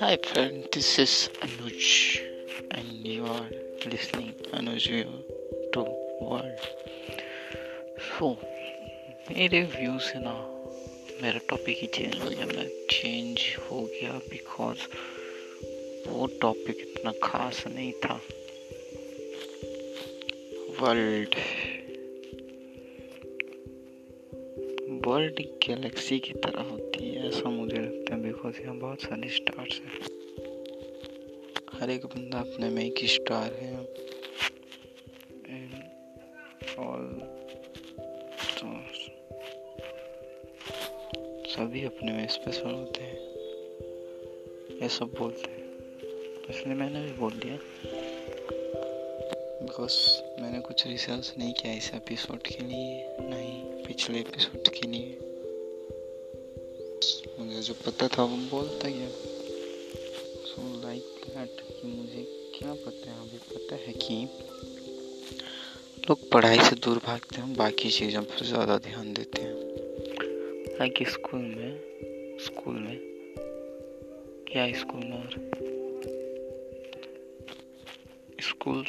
Hi friend, this is Anuj and you are listening Anuj to World. So, मेरे views है ना मेरा topic ही change हो गया मैं चेंज हो गया बिकॉज वो टॉपिक इतना खास नहीं था वर्ल्ड वर्ल्ड गैलेक्सी की तरह होती है, ऐसा मुझे लगता है बिकॉज़ यहाँ बहुत सारे स्टार्स हैं। हर एक बंदा अपने में एक स्टार है। सभी अपने में स्पेशल होते हैं। ये सब बोलते हैं। इसलिए मैंने भी बोल दिया। बिकॉज़ मैंने कुछ रिसर्च नहीं किया इस एपिसोड के लिए, नहीं, पिछले एपिसोड के लिए। मुझे जो पता था वो बोलता गया। सो लाइक दैट कि मुझे क्या पता है? अभी पता है कि लोग पढ़ाई से दूर भागते हैं बाकी चीज़ों पर ज़्यादा ध्यान देते हैं। लाइक स्कूल में स्कूल में, क्या स्कूल में और स्कूल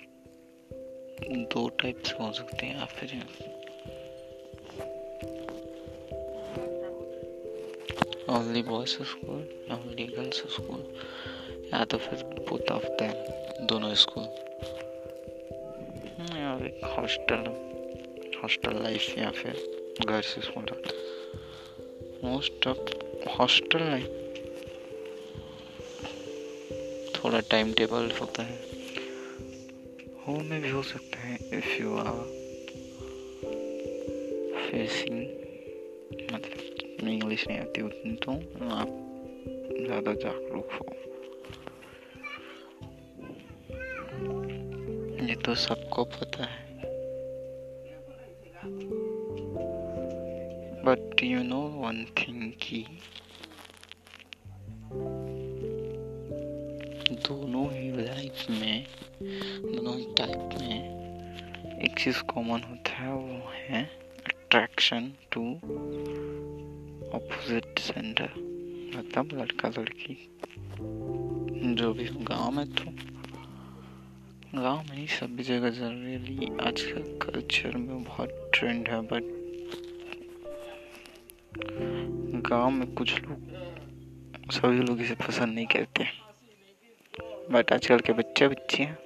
दो टाइप से हो सकते हैं या फिर only boys school only girls school या तो फिर बोथ ऑफ़ देम दोनों स्कूल या हॉस्टल हॉस्टल लाइफ या फिर girls school most of hostel life थोड़ा टाइम टेबल होता है। होम में भी हो सकता है इफ़ यू आर फेसिंग मतलब इंग्लिश नहीं आती उतनी तो आप ज़्यादा जागरूक हो। ये तो सबको पता है। But you know one thing की दोनों ही लाइफ में, दोनों ही टाइप में एक चीज़ कॉमन होता है, वो है अट्रैक्शन टू अपोजिट सेंडर मतलब लड़का लड़की। जो भी हो, गाँव में तो गाँव में नहीं सभी जगह जनरली आजकल कल्चर में बहुत ट्रेंड है बट गाँव में कुछ लोग, सभी लोग इसे पसंद नहीं करते। बट आजकल के बच्चे बच्चे हैं।